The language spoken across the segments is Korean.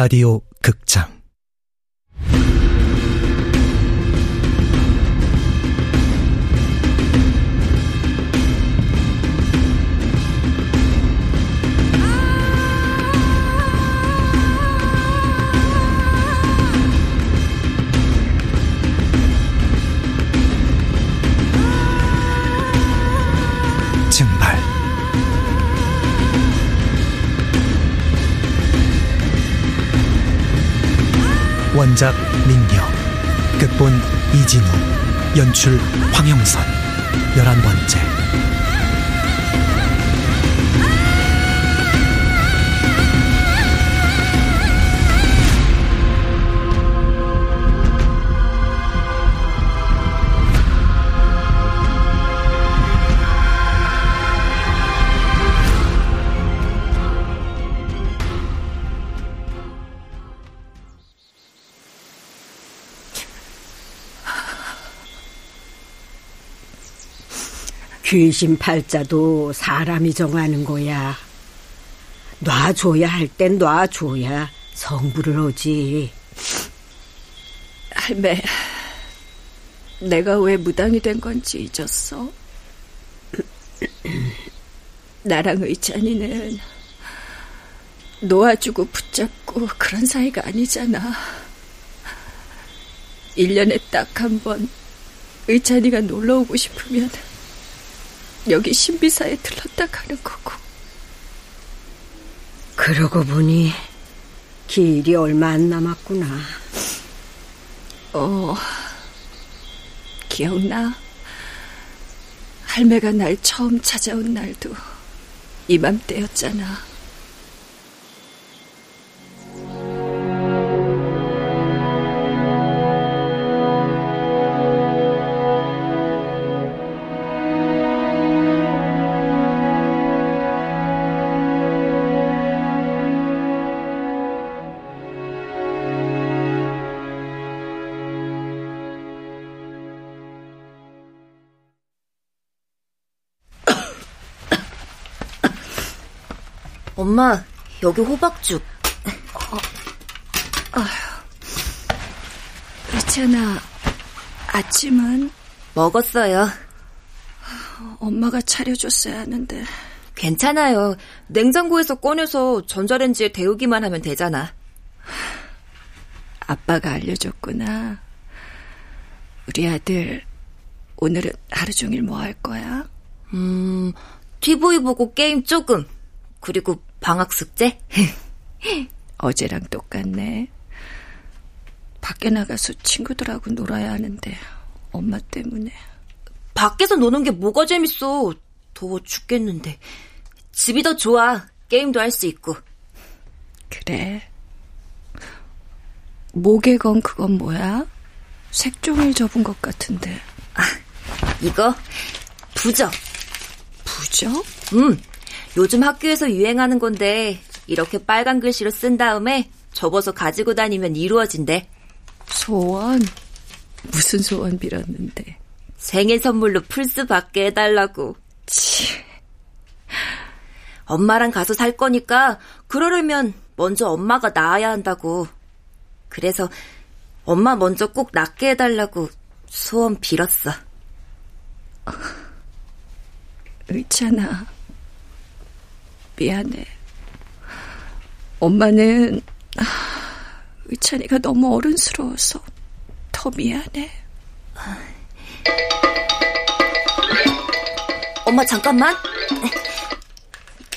라디오 극장 원작 민경 극본 이진우 연출 황영선. 열한 번째 귀신 팔자도 사람이 정하는 거야. 놔줘야 할 땐 놔줘야 성불을 하지. 할매, 내가 왜 무당이 된 건지 잊었어? 나랑 의찬이는 놓아주고 붙잡고 그런 사이가 아니잖아. 1년에 딱 한 번 의찬이가 놀러 오고 싶으면 여기 신비사에 들렀다 가는 거고. 그러고 보니 길이 얼마 안 남았구나. 어, 기억나? 할매가 날 처음 찾아온 날도 이맘때였잖아. 엄마, 여기 호박죽. 어, 의찬아, 아침은 먹었어요. 엄마가 차려줬어야 하는데. 괜찮아요. 냉장고에서 꺼내서 전자레인지에 데우기만 하면 되잖아. 아빠가 알려줬구나. 우리 아들, 오늘은 하루 종일 뭐 할 거야? 음, TV 보고 게임 조금. 그리고 방학 숙제? 어제랑 똑같네. 밖에 나가서 친구들하고 놀아야 하는데 엄마 때문에. 밖에서 노는 게 뭐가 재밌어. 더워 죽겠는데. 집이 더 좋아. 게임도 할 수 있고. 그래. 목에 건 그건 뭐야? 색종일 접은 것 같은데. 아, 이거 부적. 부적? 음. 요즘 학교에서 유행하는 건데 이렇게 빨간 글씨로 쓴 다음에 접어서 가지고 다니면 이루어진대. 소원? 무슨 소원 빌었는데? 생일 선물로 받게 해달라고. 치. 엄마랑 가서 살 거니까 그러려면 먼저 엄마가 낳아야 한다고. 그래서 엄마 먼저 꼭 낳게 해달라고 소원 빌었어. 의찬아. 미안해. 엄마는 의찬이가 너무 어른스러워서 더 미안해. 엄마 잠깐만.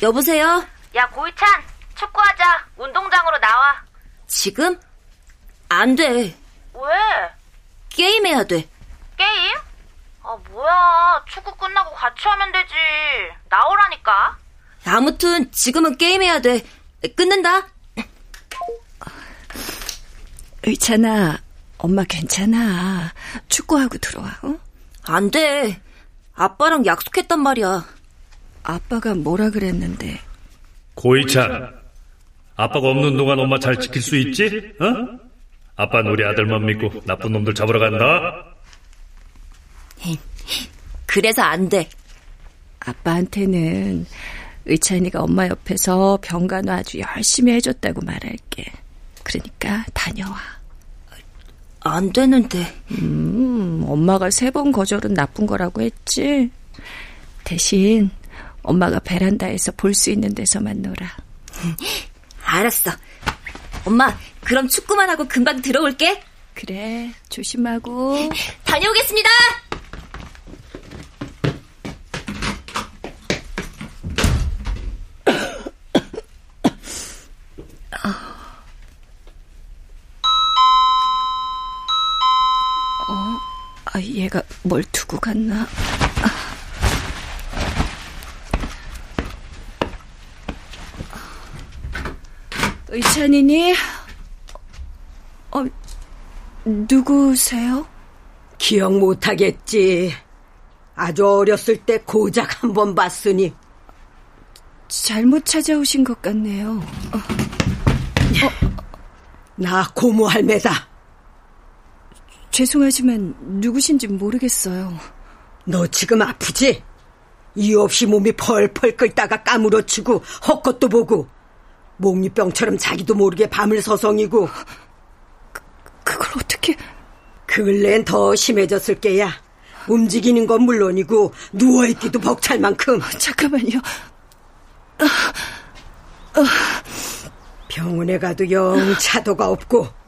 여보세요? 야 고이찬 축구하자. 운동장으로 나와. 지금? 안 돼. 왜? 게임해야 돼. 게임? 아 뭐야 축구 끝나고 같이 하면 되지. 나오라니까. 아무튼 지금은 게임해야 돼. 끊는다. 의찬아, 엄마 괜찮아. 축구하고 들어와. 어? 안 돼. 아빠랑 약속했단 말이야. 아빠가 뭐라 그랬는데? 고이찬, 아빠가 없는 동안 엄마 잘 지킬 수 있지? 어? 아빠는 우리 아들만 믿고 나쁜 놈들 잡으러 간다. 그래서 안 돼. 아빠한테는 의찬이가 엄마 옆에서 병간호 아주 열심히 해줬다고 말할게. 그러니까 다녀와. 안 되는데. 음, 엄마가 세 번 거절은 나쁜 거라고 했지. 대신 엄마가 베란다에서 볼 수 있는 데서만 놀아. 알았어. 엄마, 그럼 축구만 하고 금방 들어올게. 그래, 조심하고. 다녀오겠습니다. 아, 얘가 뭘 두고 갔나? 의찬이니? 어, 누구세요? 기억 못하겠지. 아주 어렸을 때 고작 한 번 봤으니. 잘못 찾아오신 것 같네요. 어. 나 고모 할매다. 죄송하지만 누구신지 모르겠어요. 너 지금 아프지? 이유 없이 몸이 펄펄 끓다가 까무러치고 헛것도 보고 목리병처럼 자기도 모르게 밤을 서성이고 그걸 어떻게... 근래엔 더 심해졌을 게야. 움직이는 건 물론이고 누워있기도 벅찰 만큼. 잠깐만요. 병원에 가도 영 차도가 없고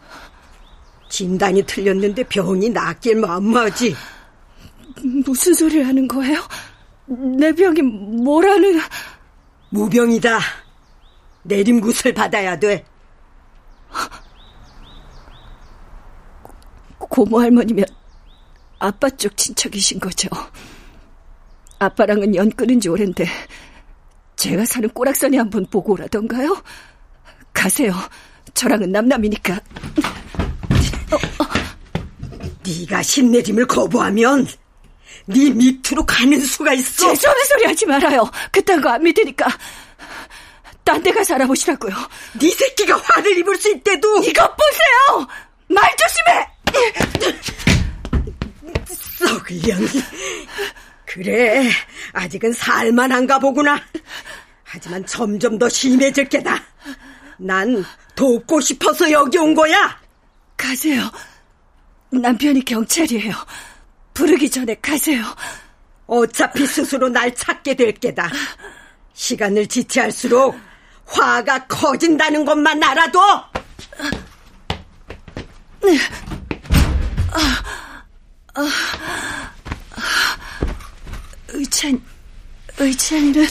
진단이 틀렸는데 병이 낫길 만무하지. 무슨 소리를 하는 거예요? 내 병이 뭐라는... 무병이다. 내림굿을 받아야 돼. 고모 할머니면 아빠 쪽 친척이신 거죠. 아빠랑은 연 끊은 지 오랜데 제가 사는 꼬락선에 한번 보고 오라던가요? 가세요. 저랑은 남남이니까. 네가 신내림을 거부하면 네 밑으로 가는 수가 있어. 재수없는 소리 하지 말아요. 그딴 거 안 믿으니까. 딴 데 가서 알아보시라고요. 네 새끼가 화를 입을 수 있대도. 이것 보세요. 말 조심해. 썩을년. 그래, 아직은 살만한가 보구나. 하지만 점점 더 심해질 게다. 난 돕고 싶어서 여기 온 거야. 가세요. 남편이 경찰이에요. 부르기 전에 가세요. 어차피 스스로 날 찾게 될 게다. 시간을 지체할수록 화가 커진다는 것만 알아둬. 의찬, 의찬이는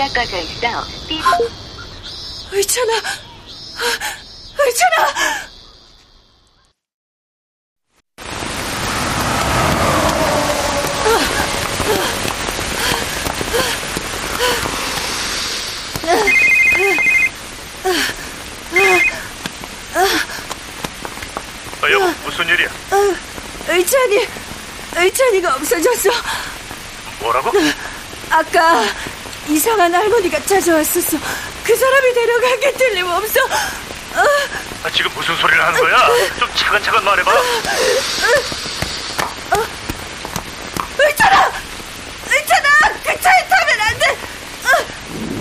전화기가 꺼져 있어. 삐. 의찬아, 의찬아. 어, 여보, 무슨 일이야? 의찬이, 의찬이가 없어졌어. 뭐라고? 아까 이상한 할머니가 찾아왔었어. 그 사람이 데려간 게 틀림없어. 아, 지금 무슨 소리를 하는 거야? 좀 차근차근 말해봐. 의찬아! 의찬아! 그 차에 타면 안 돼! 어,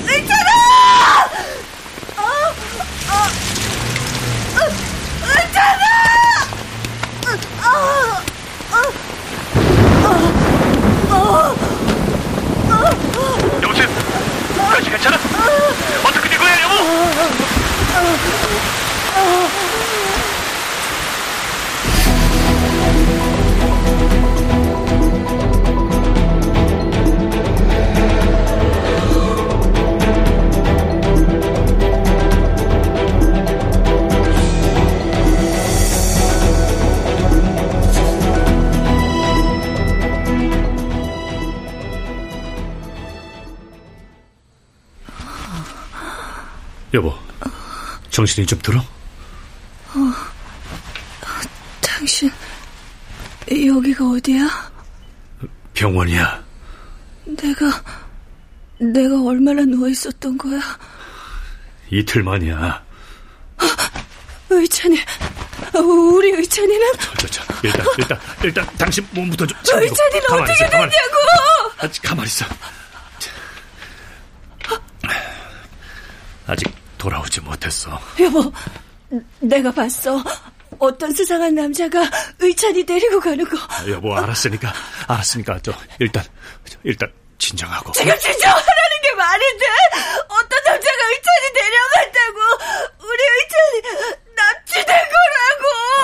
의찬아! 어, 어, 어, 의찬아! 어, 어, 어, 여보세요? 다시 괜찮아? 어떻게 된 거야, 여보? 정신이 좀 들어? 당신, 여기가 어디야? 병원이야. 내가, 내가 얼마나 누워 있었던 거야? 이틀 만이야. 의찬이, 우리 의찬이는 저, 저, 일단, 일단, 일단 당신 몸부터 좀. 의찬이는 가만히 어떻게 있어, 가만히. 됐냐고! 아직 가만히 있어. 아직 돌아오지 못했어. 여보, 내가 봤어. 어떤 수상한 남자가 의찬이 데리고 가는 거. 여보, 알았으니까, 알았으니까, 저, 일단, 저, 일단, 진정하고. 지금 진정하라는 게 말이 돼? 어떤 남자가 의찬이 데려간다고. 우리 의찬이 납치된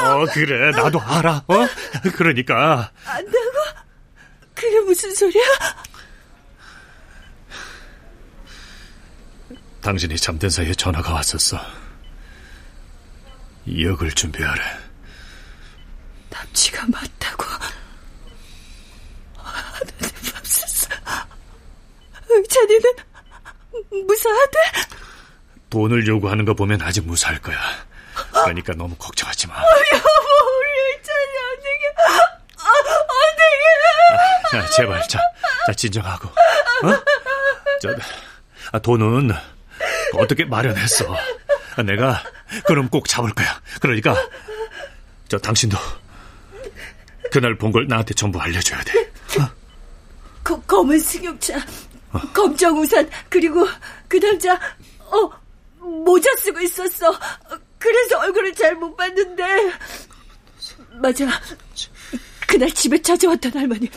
거라고. 어, 그래, 나도 알아, 어? 그러니까. 안다고? 그게 무슨 소리야? 당신이 잠든 사이에 전화가 왔었어. 2억을 준비하래. 납치가 맞다고. 하나님 없었어. 의찬이는 무사하대? 돈을 요구하는 거 보면 아직 무사할 거야. 그러니까 너무 걱정하지 마. 여보, 우리 의찬이 어떻게, 아, 어떻게. 자, 제발, 자, 자, 진정하고. 어? 저, 아, 돈은 어떻게 마련했어. 아, 내가 그럼 꼭 잡을 거야. 그러니까, 저, 당신도 그날 본 걸 나한테 전부 알려줘야 돼. 거, 검은 승용차, 검정 우산, 그리고 그 남자, 어, 모자 쓰고 있었어. 어, 그래서 얼굴을 잘 못 봤는데. 맞아. 그날 집에 찾아왔던 할머니.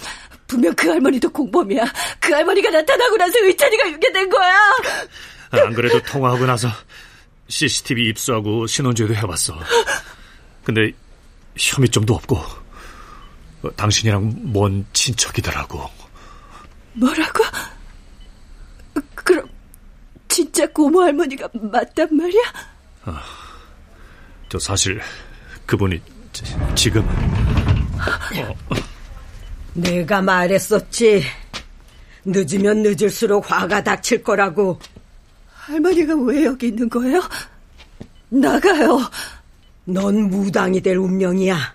분명 그 할머니도 공범이야. 그 할머니가 나타나고 나서 의찬이가 유괴된 거야. 아, 안 그래도 통화하고 나서 CCTV 입수하고 신원조회도 해봤어. 근데 혐의점도 없고, 어, 당신이랑 먼 친척이더라고. 뭐라고? 그럼 진짜 고모 할머니가 맞단 말이야? 저 사실 그분이 지- 지금 내가 말했었지. 늦으면 늦을수록 화가 닥칠 거라고. 할머니가 왜 여기 있는 거예요? 나가요. 넌 무당이 될 운명이야.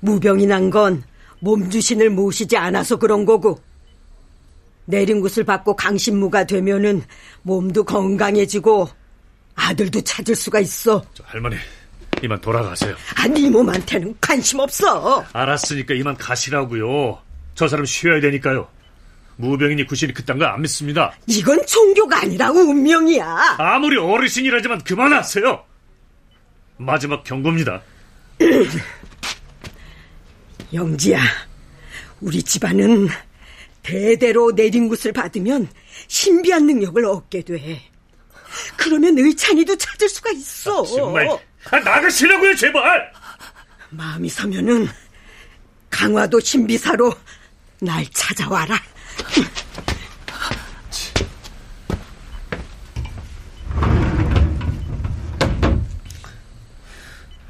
무병이 난 건 몸주신을 모시지 않아서 그런 거고. 내린 곳을 받고 강신무가 되면은 몸도 건강해지고 아들도 찾을 수가 있어. 저 할머니 이만 돌아가세요. 아, 네 몸한테는 관심 없어. 알았으니까 이만 가시라고요. 저 사람 쉬어야 되니까요. 무병이니 구신이 그딴 거 안 믿습니다. 이건 종교가 아니라 운명이야. 아무리 어르신이라지만 그만하세요. 마지막 경고입니다. 영지야, 우리 집안은 대대로 내린 곳을 받으면 신비한 능력을 얻게 돼. 그러면 의찬이도 찾을 수가 있어. 정말 아, 나가시라고요 제발. 마음이 서면은 강화도 신비사로 날 찾아와라.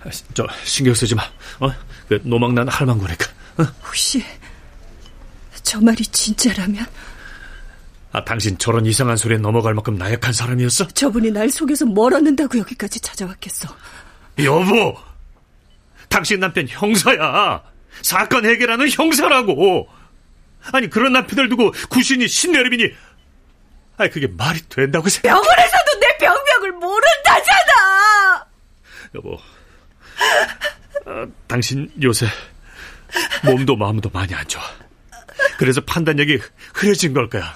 아, 저 신경 쓰지 마. 어? 그 노망난 할망구니까. 어? 혹시 저 말이 진짜라면 아 당신 저런 이상한 소리에 넘어갈 만큼 나약한 사람이었어? 저분이 날 속여서 뭘 얻는다고 여기까지 찾아왔겠어. 여보, 당신 남편 형사야. 사건 해결하는 형사라고. 아니 그런 남편을 두고 구신이 신내림이니. 아니 그게 말이 된다고 생각? 병원에서도 내 병명을 모른다잖아. 여보, 아, 당신 요새 몸도 마음도 많이 안 좋아. 그래서 판단력이 흐려진 걸 거야. 어?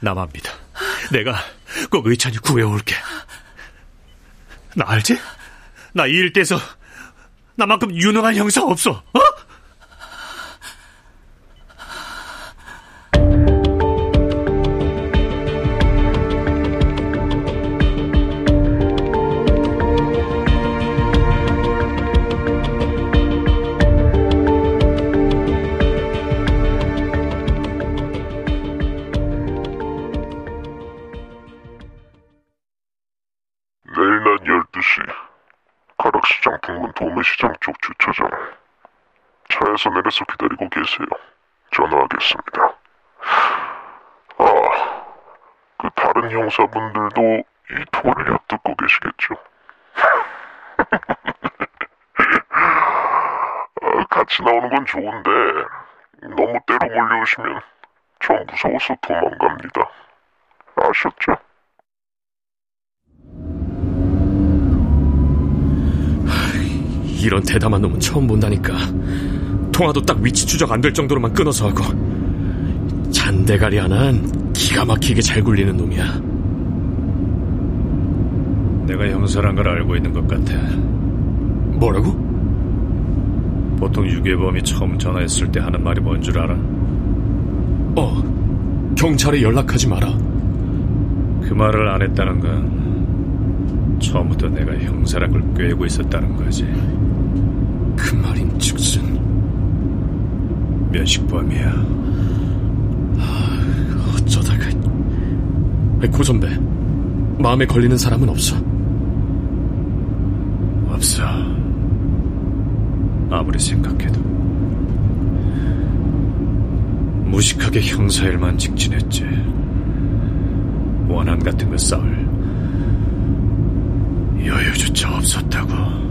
나만 믿어. 내가 꼭 의찬이 구해올게. 나 알지? 나 이 일대에서 나만큼 유능한 형사 없어. 어? 같이 나오는 건 좋은데 너무 때로 몰려오시면 저 무서워서 도망갑니다. 아셨죠? 이런 대담한 놈은 처음 본다니까. 통화도 딱 위치 추적 안 될 정도로만 끊어서 하고. 잔대가리 하나는 기가 막히게 잘 굴리는 놈이야. 내가 형사란 걸 알고 있는 것 같아. 뭐라고? 보통 유괴범이 처음 전화했을 때 하는 말이 뭔 줄 알아? 어, 경찰에 연락하지 마라. 그 말을 안 했다는 건 처음부터 내가 형사란 걸 꿰고 있었다는 거지. 그 말인 즉슨 면식범이야. 어쩌다가 고 선배 마음에 걸리는 사람은 없어? 없어. 아무리 생각해도 무식하게 형사일만 직진했지. 원한 같은 거 싸울 여유조차 없었다고.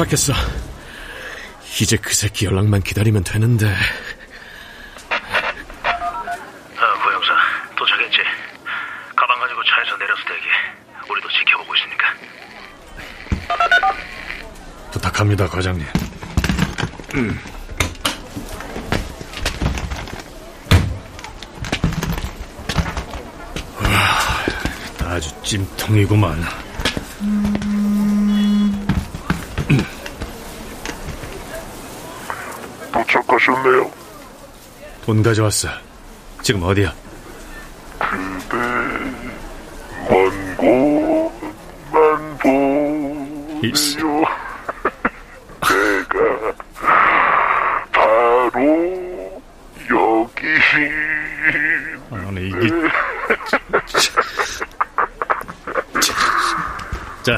도착했어. 이제 그 새끼 연락만 기다리면 되는데. 아, 고영사 도착했지. 가방 가지고 차에서 내려서 대기. 우리도 지켜보고 있으니까. 부탁합니다, 과장님. 와, 아주 찜통이구만. 도착하셨네요. 돈 가져왔어. 지금 어디야? 먼곳 만 보네요. 이씨. 내가 바로 여기 아니, 이게. 자,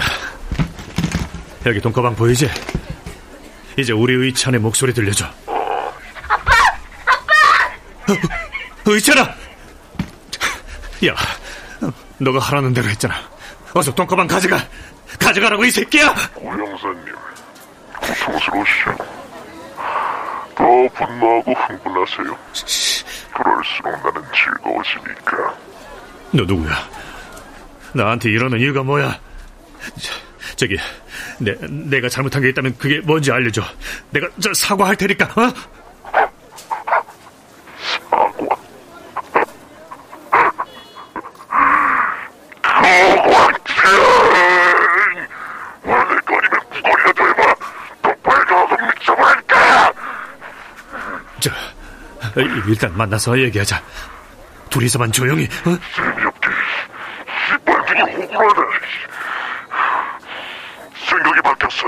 여기 돈가방 보이지? 이제 우리 의찬의 목소리 들려줘. 아빠! 아빠! 의찬아! 야, 너가 하라는 대로 했잖아. 어서 돈가방 가져가! 가져가라고 이 새끼야! 고영사님, 고통스러우시죠? 더 분노하고 흥분하세요. 그럴수록 나는 즐거워지니까. 너 누구야? 나한테 이러는 이유가 뭐야? 저, 저기, 내, 내가 잘못한 게 있다면 그게 뭔지 알려줘. 내가 저 사과할 테니까, 어? 사과. 고광생! 오늘거리면 구걸이라도 해봐. 똑바로 가서 미쳐버릴까? 저, 일단 만나서 얘기하자. 둘이서만 조용히, 어? 재미없게. 시뻘둥이 호구라네. 생각이 바뀌었어.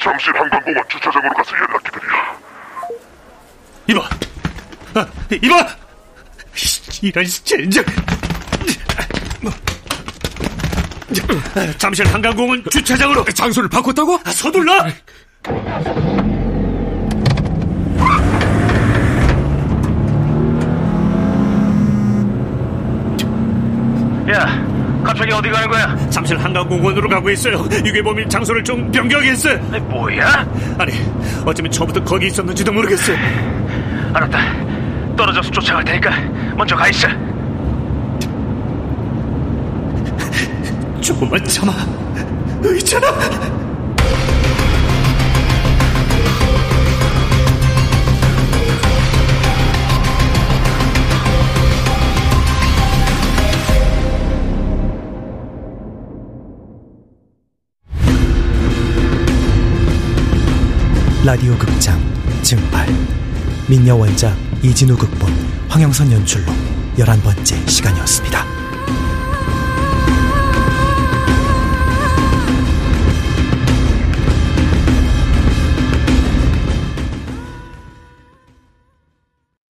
잠시 한강공원 주차장으로 가서 연락해드려. 이봐! 아, 이봐! 이런 젠장! 잠실 한강공원 주차장으로 장소를 바꿨다고? 아, 서둘러! 야, 갑자기 어디 가는 거야? 잠실 한강공원으로 가고 있어요. 유괴범이 장소를 좀 변경했어요. 아니, 뭐야? 아니, 어쩌면 처음부터 거기 있었는지도 모르겠어요. 알았다. 떨어져서 쫓아갈 테니까 먼저 가 있어. 조금만 참아. 의찬아! 라디오 극장 증발 민여 원작 이진우 극본 황영선 연출로 열한 번째 시간이었습니다.